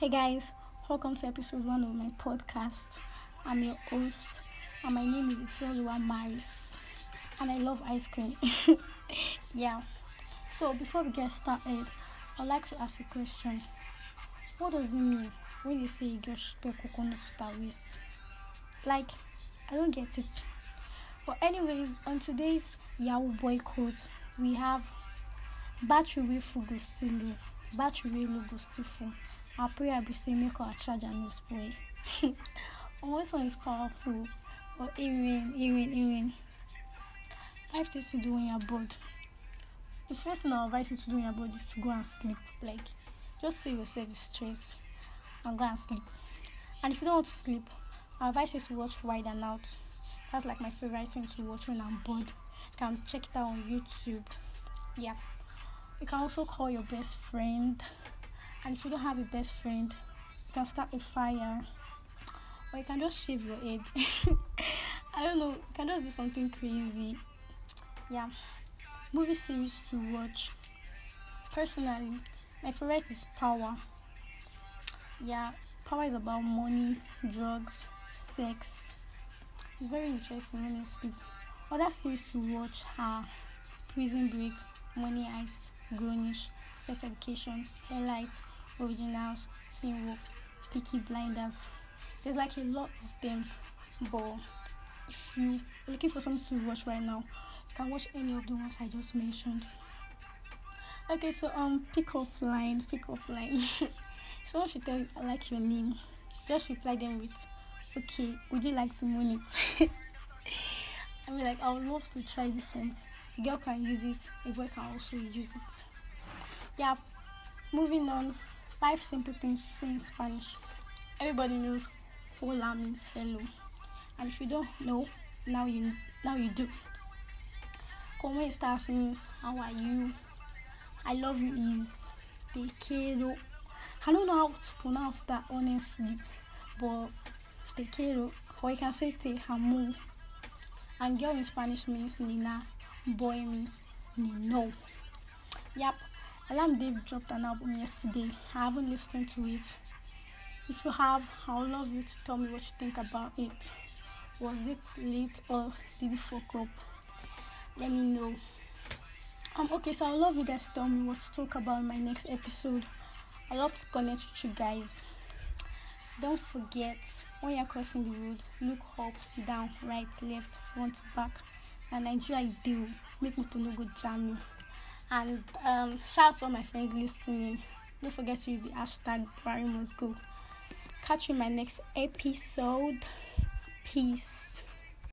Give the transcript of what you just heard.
Hey guys, welcome to episode one of my podcast. I'm your host, and my name is Ifeoluwa Maris, and I love ice cream. yeah. So before we get started, I'd like to ask a question. What does it mean when you say you get coconut waist? Like, I don't get it. But anyways, on today's Yahoo boycott, we have battery still low, battery wey low go still full. Our prayer be say make our charger no spoil. oh, this one is powerful. But even, even, even. Five things to do when you're bored. The first thing I advise you to do when you're bored is to go and sleep. Like, just save yourself the stress and go and sleep. And if you don't want to sleep, I advise you to watch Wild 'N Out. That's like my favorite thing to watch when I'm bored. You can check it out on YouTube. Yeah. You can also call your best friend. And if you don't have a best friend, you can start a fire. Or you can just shave your head. I don't know. You can just do something crazy. Yeah. Movie series to watch. Personally, my favorite is Power. Yeah, Power is about money, drugs, sex. It's very interesting, honestly. Other series to watch are Prison Break, Money Heist, Grown-ish, Sex Education, Hairlight, Originals, Teen Wolf, Peaky Blinders. There's like a lot of them, but if you're looking for something to watch right now, you can watch any of the ones I just mentioned. Okay, so um, pick up line, pick up line. Someone should tell you I like your name. Just reply them with, okay, would you like to moon it? I mean, like, I would love to try this one. A girl can use it, a boy can also use it. Yeah, moving on. Five simple things to say in Spanish. Everybody knows hola means hello, and if you don't know, now you now you do. Como estás means how are you? I love you is te quiero. I don't know how to pronounce that honestly, but te quiero, or you can say te amo. And girl in Spanish means niña, boy means niño. Yep, Olamide dropped an album yesterday. I haven't listened to it. If you have, I would love you to tell me what you think about it. Was it late or did it fuck up? Let me know. Um, okay, so I love you guys to tell me what to talk about in my next episode. I love to connect with you guys. Don't forget when you're crossing the road, look up, down, right, left, front, back. And Nigeria do make me to no go jam. And um, shout out to all my friends listening. Don't forget to use the hashtag Buhari must go. Catch you in my next episode. Peace.